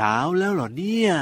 เช้าแล้วเหรอเนี่ย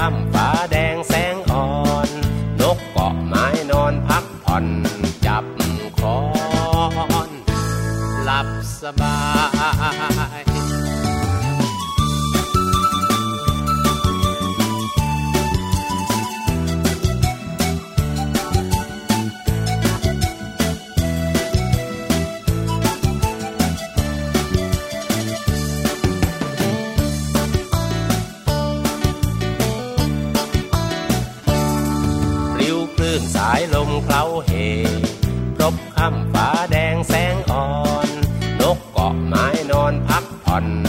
I'm One.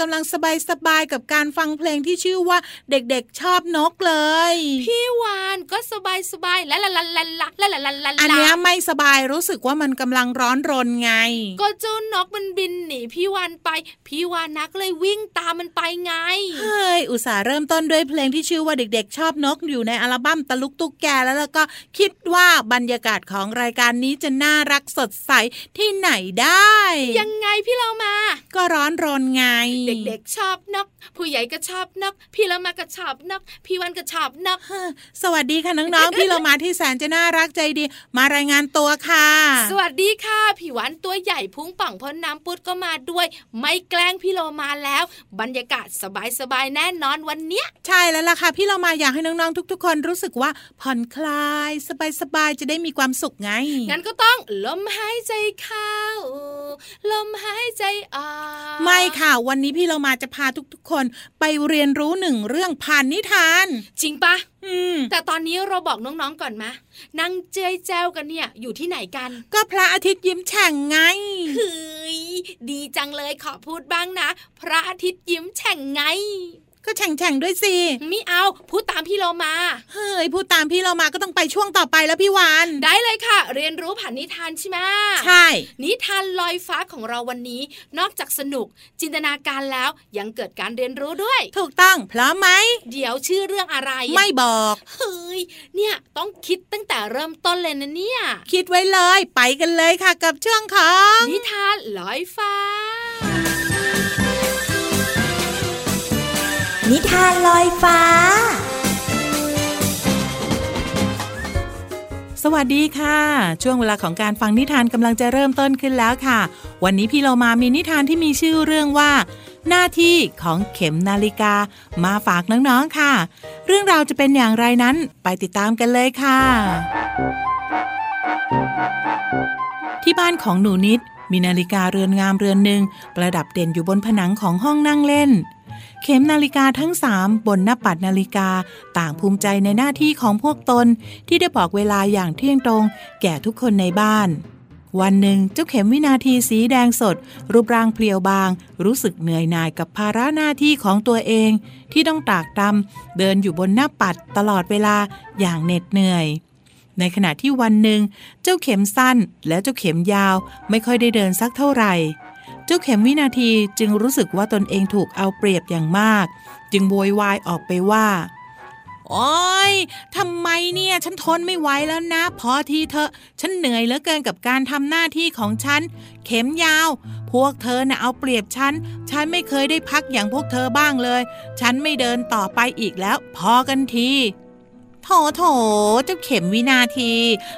กำลังสบายสบายกับการฟังเพลงที่ชื่อว่าเด็กๆชอบนกเลย พี่วานก็สบายสบายละละละละละละละละละอันนี้ไม่สบายรู้สึกว่ามันกำลังร้อนรนไง ก็เจ้านกมันบินหนีพี่วานไป พี่วานนักเลยวิ่งตามมันไปไง เฮ้ยอุตส่าห์เริ่มต้นด้วยเพลงที่ชื่อว่าเด็กๆ ชอบนกอยู่ในอัลบั้มตะลุกตุกแกแล้วแล้วก็คิดว่าบรรยากาศของรายการานนี้จะน่ารักสดใสที่ไหนได้ ยังไงพี่เรามา ก็ร้อนรนไงเด็กๆชอบนกผู้ใหญ่ก็ชอบนกพี่เรามาก็ชอบนกพี่วันก็ชอบนกสวัสดีค่ะน้องๆพี่เรามาที่แสนจะน่ารักใจดี มารายงานตัวค่ะ สวัสดีค่ะ พี่วันตัวใหญ่พุงป่องพ้นน้ำปุดก็มาด้วย ไม่แกล้งพี่เรามาแล้ว บรรยากาศสบายๆแน่นอนวันเนี้ย ใช่แล้วล่ะค่ะ พี่เรามาอยากให้น้องๆทุก ๆ คนรู้สึกว่าผ่อนคลาย สบายๆจะได้มีความสุขไงงั้นก็ต้องลมหายใจเข้า ลมหายใจออกไม่ค่ะวันนี้พี่เรามาจะพาทุกๆ คนไปเรียนรู้หนึ่งเรื่องผ่านนิทาน จริงปะอืมแต่ตอนนี้เราบอกน้องๆก่อนมะนั่งเจยแจวกันเนี่ยอยู่ที่ไหนกัน ก็พระอาทิตย์ยิ้มแฉ่งไงเฮ้ยดีจังเลยขอพูดบ้างนะ พระอาทิตย์ยิ้มแฉ่งไง ก็แฉ่งๆด้วยสิไม่เอาพูดตามพี่เรามา เฮ้ยพูดตามพี่เรามาก็ต้องไปช่วงต่อไปแล้วพี่วานได้เลยค่ะ เรียนรู้ผ่านนิทานใช่ไหมใช่ นิทานลอยฟ้าของเราวันนี้ นอกจากสนุกจินตนาการแล้วยังเกิดการเรียนรู้ด้วย ถูกต้องพร้อมไหมเดี๋ยวชื่อเรื่องอะไร ไม่บอกเฮ้ยเนี่ยต้องคิดตั้งแต่เริ่มต้นเลยนะเนี่ย คิดไว้เลยไปกันเลยค่ะกับช่วงของ นิทานลอยฟ้า นิทานลอยฟ้า สวัสดีค่ะ ช่วงเวลาของการฟังนิทานกำลังจะเริ่มต้นขึ้นแล้วค่ะ วันนี้พี่เรามามีนิทานที่มีชื่อเรื่องว่า หน้าที่ของเข็มนาฬิกา มาฝากน้องๆค่ะ เรื่องราวจะเป็นอย่างไรนั้นไปติดตามกันเลยค่ะ ที่บ้านของหนูนิดมีนาฬิกาเรือนงามเรือนหนึ่งประดับเด่นอยู่บนผนังของห้องนั่งเล่น เข็มนาฬิกาทั้งสามบนหน้าปัดนาฬิกา ต่างภูมิใจในหน้าที่ของพวกตนที่ได้บอกเวลาอย่างเที่ยงตรง แก่ทุกคนในบ้าน วันหนึ่งเจ้าเข็มวินาทีสีแดงสด รูปร่างเพรียวบาง รู้สึกเหนื่อยหน่ายกับภาระหน้าที่ของตัวเอง ที่ต้องตากตำเดินอยู่บนหน้าปัดตลอดเวลาอย่างเหน็ดเหนื่อยในขณะที่วันหนึ่ง เจ้าเข็มสั้นและเจ้าเข็มยาวไม่ค่อยได้เดินสักเท่าไหร่ จ้าเข็มวินาทีจึงรู้สึกว่าตนเองถูกเอาเปรียบอย่างมาก จึงโวยวายออกไปว่า โอ้ยทำไมเนี่ย ฉันทนไม่ไหวแล้วนะ พอทีเถอะฉันเหนื่อยเหลือเกินกับการทำหน้าที่ของฉัน เข็มยาว พวกเธอน่ะเอาเปรียบฉัน ฉันไม่เคยได้พักอย่างพวกเธอบ้างเลย ฉันไม่เดินต่อไปอีกแล้ว พอกันที ถโถเจ้าเข็มวินาที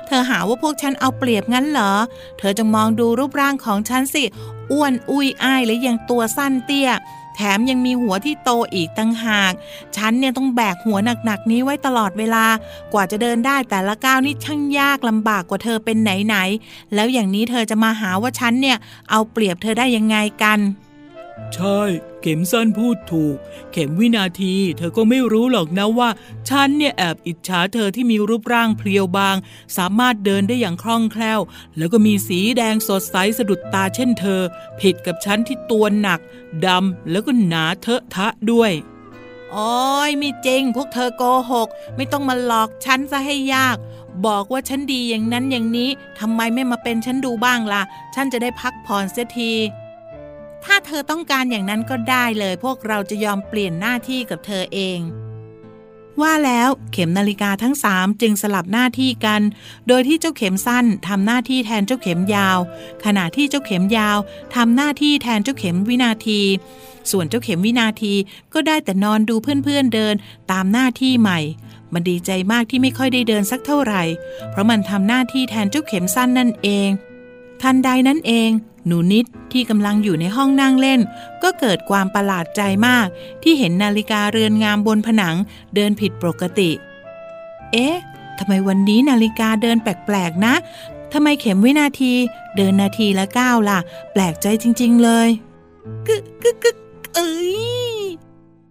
เธอหาว่าพวกฉันเอาเปรียบงั้นเหรอ เธอจงมองดูรูปร่างของฉันสิ อ้วนอุ้ยอ้ายและยังตัวสั้นเตี้ย แถมยังมีหัวที่โตอีกตั้งหาก ฉันเนี่ยต้องแบกหัวหนักๆนี้ไว้ตลอดเวลา กว่าจะเดินได้แต่ละก้าวนี่ช่างยากลำบากกว่าเธอเป็นไหนๆ แล้วอย่างนี้เธอจะมาหาว่าฉันเนี่ยเอาเปรียบเธอได้ยังไงกัน ใช่ เข็มสั้นพูดถูก เข็มวินาที เธอก็ไม่รู้หรอกนะว่า ฉันเนี่ยแอบอิจฉาเธอที่มีรูปร่างเพรียวบาง สามารถเดินได้อย่างคล่องแคล่ว แล้วก็มีสีแดงสดใสสะดุดตาเช่นเธอ ผิดกับฉันที่ตัวหนักดำแล้วก็หนาเทอะทะด้วยโอ้ยไม่จริง พวกเธอโกหก ไม่ต้องมาหลอกฉันซะให้ยาก บอกว่าฉันดีอย่างนั้นอย่างนี้ทำไมไม่มาเป็นฉันดูบ้างล่ะ ฉันจะได้พักผ่อนเสียที ถ้าเธอต้องการอย่างนั้นก็ได้เลย พวกเราจะยอมเปลี่ยนหน้าที่กับเธอเอง ว่าแล้วเข็มนาฬิกาทั้งสามจึงสลับหน้าที่กัน โดยที่เจ้าเข็มสั้นทำหน้าที่แทนเจ้าเข็มยาว ขณะที่เจ้าเข็มยาวทำหน้าที่แทนเจ้าเข็มวินาที ส่วนเจ้าเข็มวินาทีก็ได้แต่นอนดูเพื่อนๆเดินตามหน้าที่ใหม่มันดีใจมากที่ไม่ค่อยได้เดินสักเท่าไหร่ เพราะมันทำหน้าที่แทนเจ้าเข็มสั้นนั่นเอง ทันใดนั้นเอง หนูนิดที่กำลังอยู่ในห้องนั่งเล่น ก็เกิดความประหลาดใจมาก ที่เห็นนาฬิกาเรือนงามบนผนังเดินผิดปกติ เอ๊ะทำไมวันนี้นาฬิกาเดินแปลกๆนะทำไมเข็มวินาที เดินนาทีละก้าวล่ะ แปลกใจจริง ๆ เลยกึกกึกกึกเอ้ย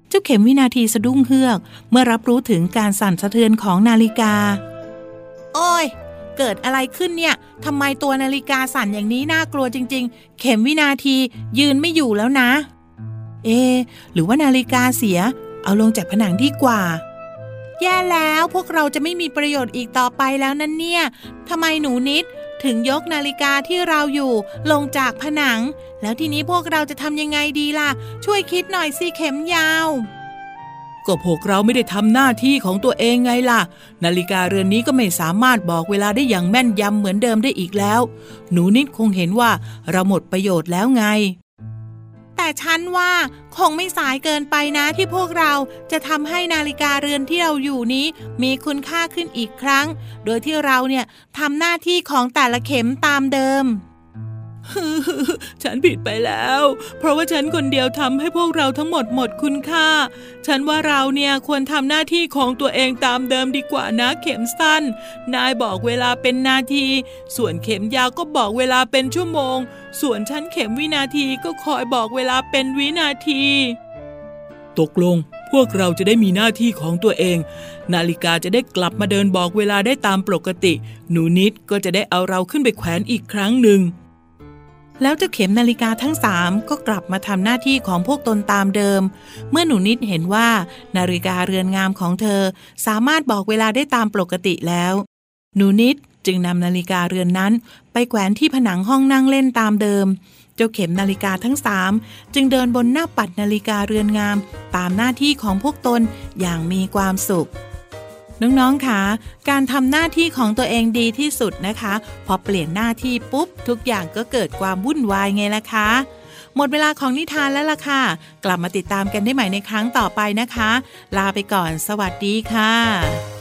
เจ้าเข็มวินาทีสะดุ้งเฮือก เมื่อรับรู้ถึงการสั่นสะเทือนของนาฬิกา โอ้ย เกิดอะไรขึ้นเนี่ยทำไมตัวนาฬิกาสั่นอย่างนี้น่ากลัวจริง ๆ เข็มวินาทียืนไม่อยู่แล้วนะ เอ หรือว่านาฬิกาเสีย เอาลงจากผนังดีกว่า แย่แล้วพวกเราจะไม่มีประโยชน์อีกต่อไปแล้วนั่นเนี่ยทำไมหนูนิดถึงยกนาฬิกาที่เราอยู่ลงจากผนัง แล้วทีนี้พวกเราจะทำยังไงดีล่ะ ช่วยคิดหน่อยสิเข็มยาว ก็พวกเราไม่ได้ทำหน้าที่ของตัวเองไงล่ะ นาฬิกาเรือนนี้ก็ไม่สามารถบอกเวลาได้อย่างแม่นยำเหมือนเดิมได้อีกแล้ว หนูนิดคงเห็นว่าเราหมดประโยชน์แล้วไง แต่ฉันว่าคงไม่สายเกินไปนะที่พวกเราจะทำให้นาฬิกาเรือนที่เราอยู่นี้ มีคุณค่าขึ้นอีกครั้ง โดยที่เราเนี่ยทำหน้าที่ของแต่ละเข็มตามเดิม ฉันผิดไปแล้ว เพราะว่าฉันคนเดียวทำให้พวกเราทั้งหมดหมดคุณค่า ฉันว่าเราเนี่ยควรทำหน้าที่ของตัวเองตามเดิมดีกว่านะเข็มสั้น นายบอกเวลาเป็นนาที ส่วนเข็มยาวก็บอกเวลาเป็นชั่วโมง ส่วนฉันเข็มวินาทีก็คอยบอกเวลาเป็นวินาที ตกลงพวกเราจะได้มีหน้าที่ของตัวเอง นาฬิกาจะได้กลับมาเดินบอกเวลาได้ตามปกติ หนูนิดก็จะได้เอาเราขึ้นไปแขวนอีกครั้งหนึ่ง แล้วเจ้าเข็มนาฬิกาทั้งสามก็กลับมาทำหน้าที่ของพวกตนตามเดิม เมื่อหนูนิดเห็นว่า นาฬิกาเรือนงามของเธอสามารถบอกเวลาได้ตามปกติแล้ว หนูนิดจึงนำนาฬิกาเรือนนั้น ไปแขวนที่ผนังห้องนั่งเล่นตามเดิม เจ้าเข็มนาฬิกาทั้งสามจึงเดินบนหน้าปัดนาฬิกาเรือนงาม ตามหน้าที่ของพวกตนอย่างมีความสุข น้องๆคะการทำหน้าที่ของตัวเองดีที่สุดนะคะ พอเปลี่ยนหน้าที่ปุ๊บ ทุกอย่างก็เกิดความวุ่นวายไงล่ะคะหมดเวลาของนิทานแล้วล่ะค่ะ กลับมาติดตามกันได้ใหม่ในครั้งต่อไปนะคะ ลาไปก่อน สวัสดีค่ะ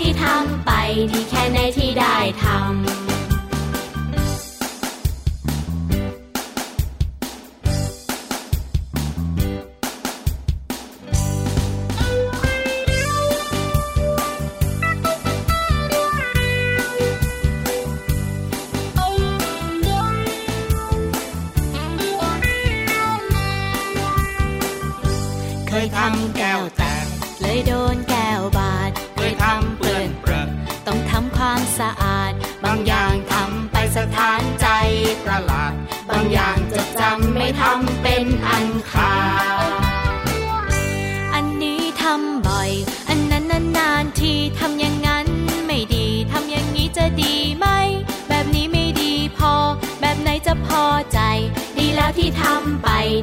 ที่ทำไปดีแค่ไหนที่ได้ทำ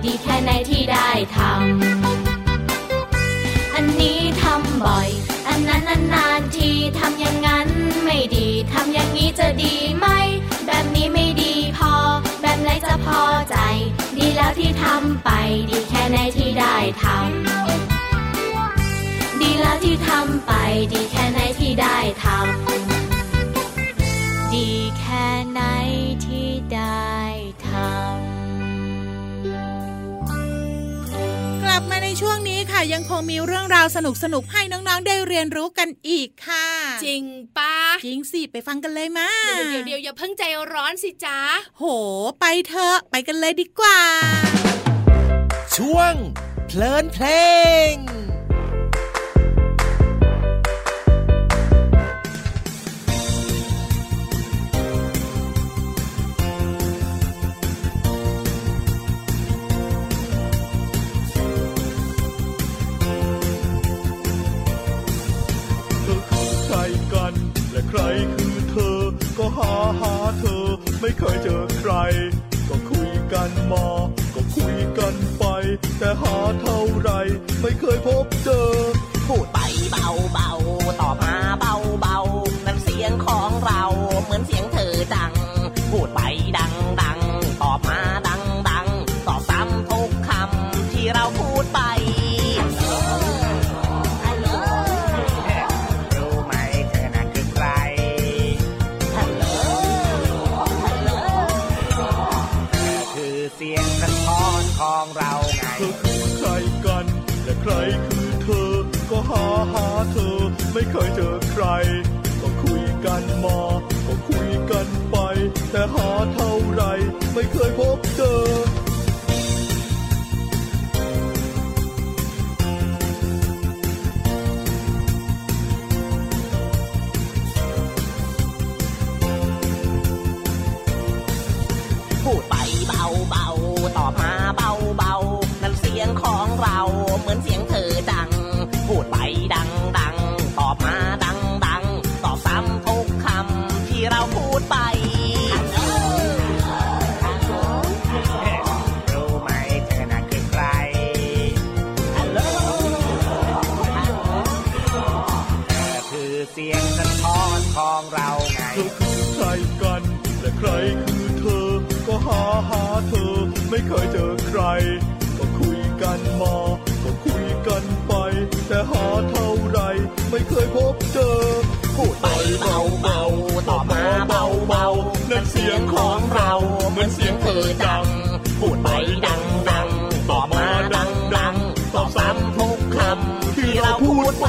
ดีแค่ไหนที่ได้ทำ อันนี้ทำบ่อย อันนั้นนานๆทีทำอย่างนั้นไม่ดี ทำอย่างนี้จะดีไหม แบบนี้ไม่ดีพอ แบบไหนจะพอใจ ดีแล้วที่ทำไป ดีแค่ไหนที่ได้ทำ ดีแล้วที่ทำไป ดีแค่ไหนที่ได้ทำ ดีแค่ไหนที่ ช่วงนี้ค่ะยังคงมีเรื่องราวสนุกๆให้น้องๆได้เรียนรู้กันอีกค่ะ จริงปะจริงสิไปฟังกันเลยมาเดี๋ยวเดี๋ยวอย่าเพิ่งใจร้อนสิจ๊ะโห ไปเถอะไปกันเลยดีกว่า ช่วงเพลินเพลง ใครคือเธอ ก็หาหาเธอ ไม่เคยเจอใคร ก็คุยกันมา ก็คุยกันไป แต่หาเท่าไร ไม่เคยพบเจอ พูดไปเบาเบาตอบมา เอบมาเบาเบานั่นเสียงของเราเหมือนเสียงเธอดัง พูดไปดังดังตอบมาดังดังตอบซ้ำทุกคำที่เราพูดไป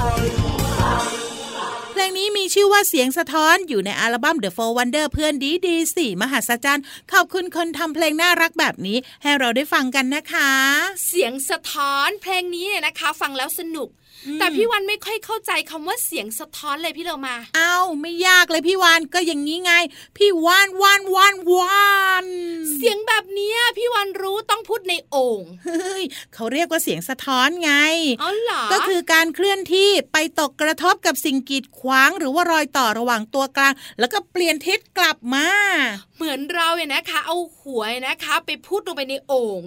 ลงนี้มีชื่อว่าเสียงสะท้อนอยู่ในอัลบั้ม The Four Wonder เพื่อนดีดีสี่มหัศจรรย์ ขอบคุณคนทำเพลงน่ารักแบบนี้ ให้เราได้ฟังกันนะคะ เสียงสะท้อนเพลงนี้เนี่ยนะคะ ฟังแล้วสนุก แต่พี่วันไม่ค่อยเข้าใจคำว่าเสียงสะท้อนเลยพี่เรามาเอ้าไม่ยากเลยพี่วานก็อย่างนี้ไง พี่วานวานวานวานเสียงแบบนี้พี่วันรู้ต้องพูดในโอ่งเฮ้ยเขาเรียกว่าเสียงสะท้อนไงอ๋อเหรอก็คือการเคลื่อนที่ไปตกกระทบกับสิ่งกีดขวาง หรือว่ารอยต่อระหว่างตัวกลาง แล้วก็เปลี่ยนทิศกลับมา เหมือนเราเนี่ยนะคะ เอาหัวนะคะ ไปพูดลงไปในโอ่ง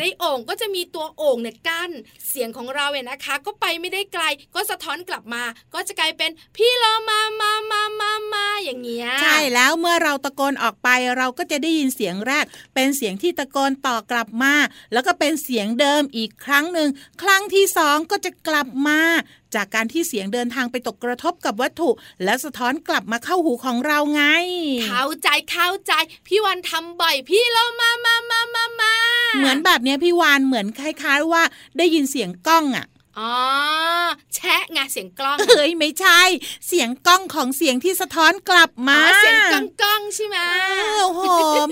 ในโอ่งก็จะมีตัวโอ่งเนี่ยกั้นเสียงของเราเนี่ยนะคะ ก็ไปไม่ได้ไกล ก็สะท้อนกลับมา ก็จะกลายเป็นพี่โลมามามามามาอย่างเงี้ยใช่แล้วเมื่อเราตะโกนออกไปเราก็จะได้ยินเสียงแรก เป็นเสียงที่ตะโกนต่อกลับมา แล้วก็เป็นเสียงเดิมอีกครั้งหนึ่งครั้งที่สองก็จะกลับมาจากการที่เสียงเดินทางไปตกกระทบกับวัตถุ แล้วสะท้อนกลับมาเข้าหูของเราไง เข้าใจเข้าใจ พี่วันทำบ่อยพี่เรามามามามามาเหมือนแบบนี้พี่วานเหมือนคล้าย ๆ ว่าได้ยินเสียงกล้องอะ อ๋อแชะไงเสียงกล้องเฮ้ยไม่ใช่ เสียงกล้องของเสียงที่สะท้อนกลับมาเสียงกล้องกล้องใช่ไหมโอ้โห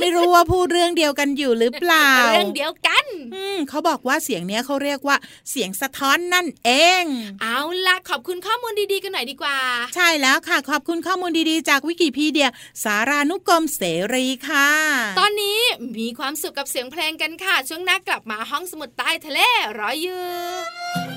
ไม่รู้ว่าพูดเรื่องเดียวกันอยู่หรือเปล่า เรื่องเดียวกัน อืมเขาบอกว่าเสียงเนี้ยเขาเรียกว่า เสียงสะท้อนนั่นเอง เอาล่ะขอบคุณข้อมูลดีๆกันหน่อยดีกว่า ใช่แล้วค่ะ ขอบคุณข้อมูลดีๆ จากวิกิพีเดีย สารานุกรมเสรีค่ะ ตอนนี้มีความสุขกับเสียงเพลงกันค่ะช่วงหน้ากลับมาห้องสมุดใต้ทะเลรออยู่ช่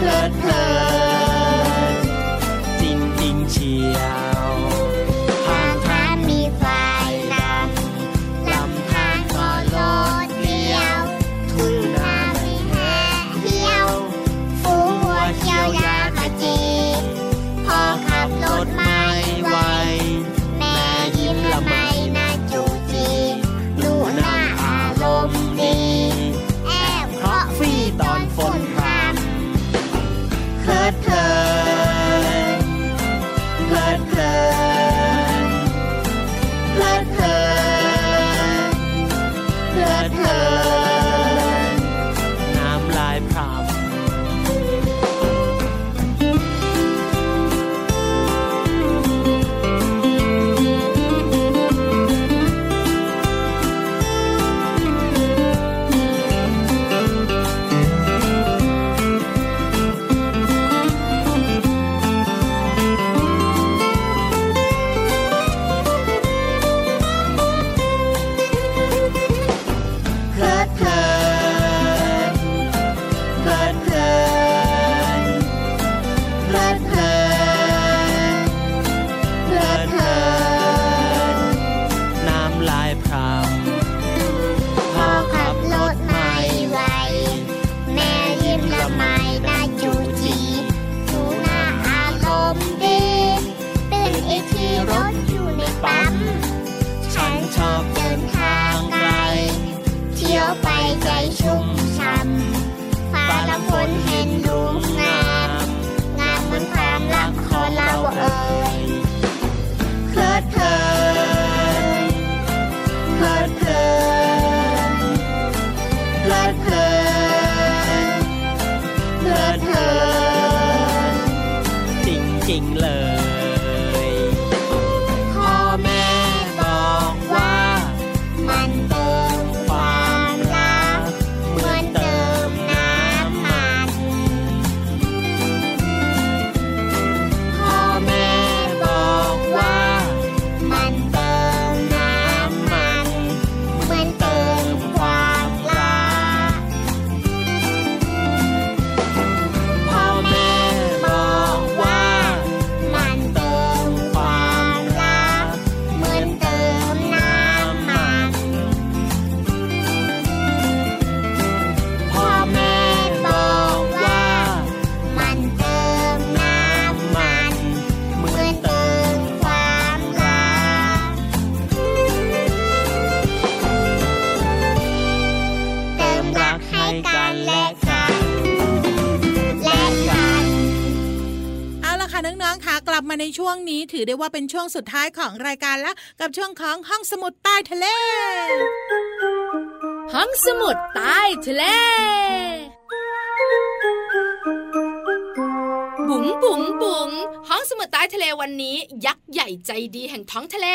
blood, blood. นี้ถือได้ว่าเป็นช่วงสุดท้ายของรายการแล้ว กับช่วงของห้องสมุดใต้ทะเล ห้องสมุดใต้ทะเล บุ๋งบุ๋งบุ๋งห้องสมุดใต้ทะเลวันนี้ ยักษ์ใหญ่ใจดีแห่งท้องทะเล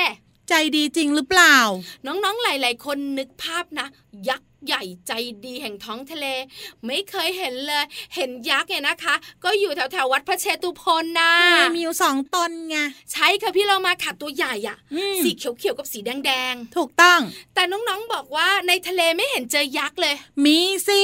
ใจดีจริงหรือเปล่า น้องๆหลาย ๆ คนนึกภาพนะ ยักษ์ ใหญ่ใจดีแห่งท้องทะเล ไม่เคยเห็นเลย เห็นยักษ์เนี่ยนะคะ ก็อยู่แถวแถวๆวัดพระเชตุพนนะมีอยู่สองตนไงใช่ค่ะพี่เรามาขัดตัวใหญ่อะอืมสีเขียวๆกับสีแดงถูกต้องๆแต่น้องๆบอกว่าในทะเลไม่เห็นเจอยักษ์เลย มีสิ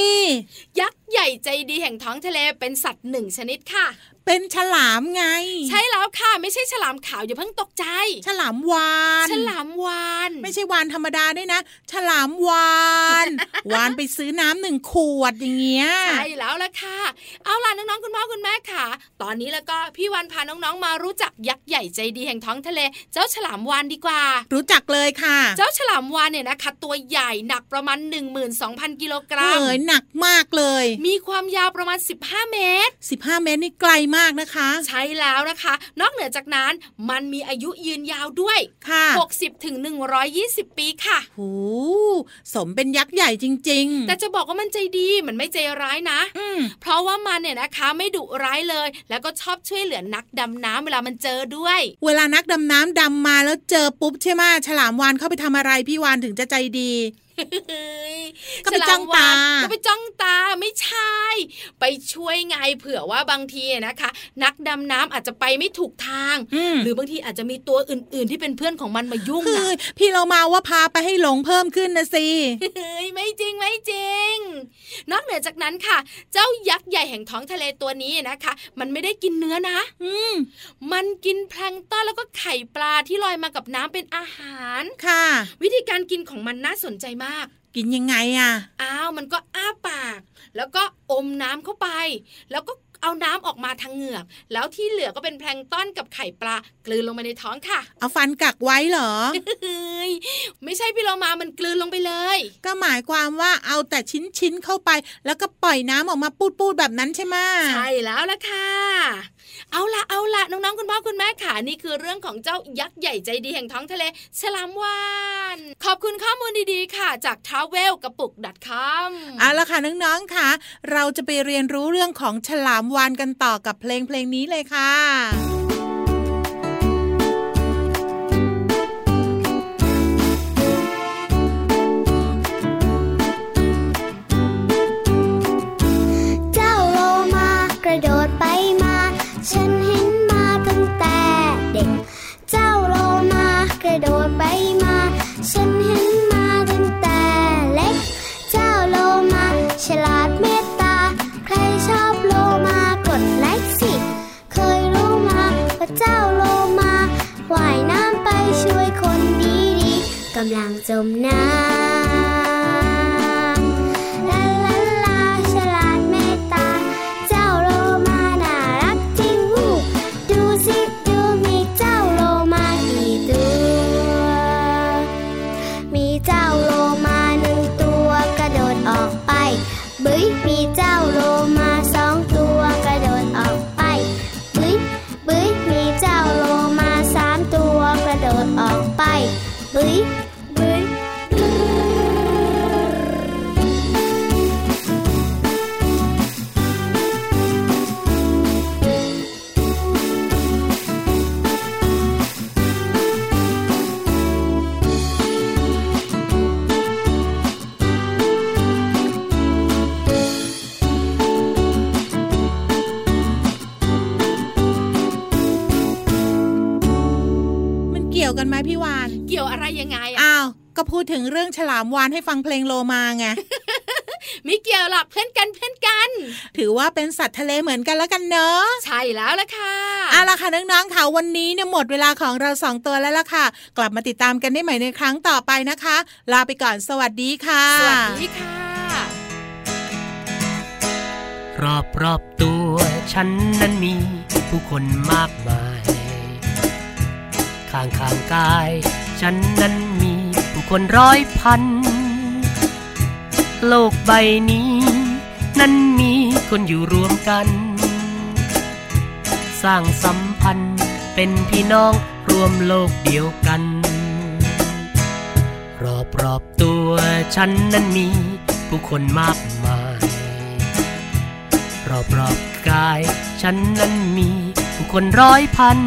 ยักษ์ใหญ่ใจดีแห่งท้องทะเลเป็นสัตว์หนึ่งชนิดค่ะ เป็นฉลามไง ใช่แล้วค่ะ ไม่ใช่ฉลามขาวอย่าเพิ่งตกใจ ฉลามวาน ฉลามวาน ไม่ใช่วานธรรมดาด้วยนะ ฉลามวานวานไปซื้อน้ำหนึ่งขวดอย่างเงี้ยใช่แล้วล่ะค่ะ เอาล่ะน้องๆคุณพ่อคุณแม่ค่ะ ตอนนี้แล้วก็พี่วันพาน้องๆมารู้จักยักษ์ใหญ่ใจดีแห่งท้องทะเล เจ้าฉลามวานดีกว่า รู้จักเลยค่ะ เจ้าฉลามวานเนี่ยนะคะตัวใหญ่หนักประมาณ 12,000กิโลกรัมเอ๋ยหนักมากเลย มีความยาวประมาณ 15 เมตร 15 เมตรนี่ไกลมากนะคะ ใช่แล้วนะคะ นอกเหนือจากนั้นมันมีอายุยืนยาวด้วยค่ะ60ถึง120 ปีค่ะโหสมเป็นยักษ์ใหญ่จริง ๆ แต่จะบอกว่ามันใจดีมันไม่ใจร้ายนะอืมเพราะว่ามันเนี่ยนะคะไม่ดุร้ายเลย แล้วก็ชอบช่วยเหลือนักดำน้ำเวลามันเจอด้วย เวลานักดำน้ำดำมาแล้วเจอปุ๊บใช่ไหมฉลามวานเข้าไปทำอะไรพี่วานถึงจะใจดี ก็ไปจ้องตาฉลมวนก็ไปจ้องตาไม่ใช่ ไปช่วยไงเผื่อว่าบางทีนะคะ นักดำน้ำอาจจะไปไม่ถูกทางอืมหรือบางทีอาจจะมีตัวอื่น ๆ ที่เป็นเพื่อนของมันมายุ่งคือนะพี่เรามาว่าพาไปให้หลงเพิ่มขึ้นนะสิเฮ้ยไม่จริงไม่จริง นอกเหนือจากนั้นค่ะ เจ้ายักษ์ใหญ่แห่งท้องทะเลตัวนี้นะคะ มันไม่ได้กินเนื้อนะ อืมมันกินแพลงก์ต้อนแล้วก็ไข่ปลาที่ลอยมากับน้ำเป็นอาหารค่ะ วิธีการกินของมันน่าสนใจมากกินยังไงอะอ้าวมันก็อ้าปาก แล้วก็อมน้ำเข้าไป แล้วก็ เอาน้ำออกมาทางเหงือก แล้วที่เหลือก็เป็นแพลงก์ต้อนกับไข่ปลากลืนลงไปในท้องค่ะ เอาฟันกักไว้เหรอเฮ้ยไม่ใช่พี่เรามามันกลืนลงไปเลย ก็หมายความว่าเอาแต่ชิ้นชิ้นๆเข้าไป แล้วก็ปล่อยน้ำออกมาปูดปูดๆแบบนั้นใช่ไหมใช่แล้วล่ะค่ะ เอาละเอาละน้องๆคุณพ่อคุณแม่ค่ะนี่คือเรื่องของเจ้ายักษ์ใหญ่ใจดีแห่งท้องทะเลฉลามวานขอบคุณข้อมูลดีๆค่ะ จาก t r a v e l กระปุก .com เอาละค่ะน้องๆค่ะ เราจะไปเรียนรู้เรื่องของฉลามวานกันต่อกับเพลงเพลงนี้เลยค่ะเจ้าโลมากระโดดไปมาำลังจมน้ำ ยวอะไรยังไงอะอ้าวก็พูดถึงเรื่องฉลามวานให้ฟังเพลงโลมาไงไม่เกี่ยวหรอกเพื่อนกันเพื่อนกัน ถือว่าเป็นสัตว์ทะเลเหมือนกันแล้วกันเนอะใช่แล้วล่ะค่ะเอาล่ะค่ะน้องๆค่ะวันนี้เนี่ยหมดเวลาของเราสองตัวแล้วล่ะค่ะ กลับมาติดตามกันได้ใหม่ในครั้งต่อไปนะคะ ลาไปก่อนสวัสดีค่ะ สวัสดีค่ะ รอบรอบตัวฉันนั้นมีผู้คนมากมาย ข้างข้างกาย ฉันนั้นมีผู้คนร้อยพัน โลกใบนี้ นั้นมีคนอยู่รวมกัน สร้างสัมพันธ์เป็นพี่น้องรวมโลกเดียวกัน รอบรอบตัวฉันนั้นมีผู้คนมากมาย รอบรอบกายฉันนั้นมีผู้คนร้อยพัน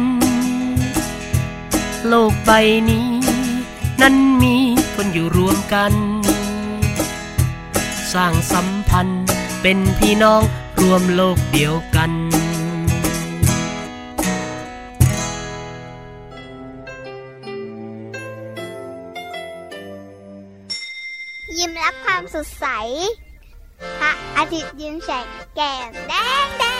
โลกใบนี้ นั้นมีคนอยู่รวมกัน สร้างสัมพันธ์เป็นพี่น้องรวมโลกเดียวกันยิ้มรับความสดใส พระอาทิตย์ยิ้มแฉกแก้มแดงแดง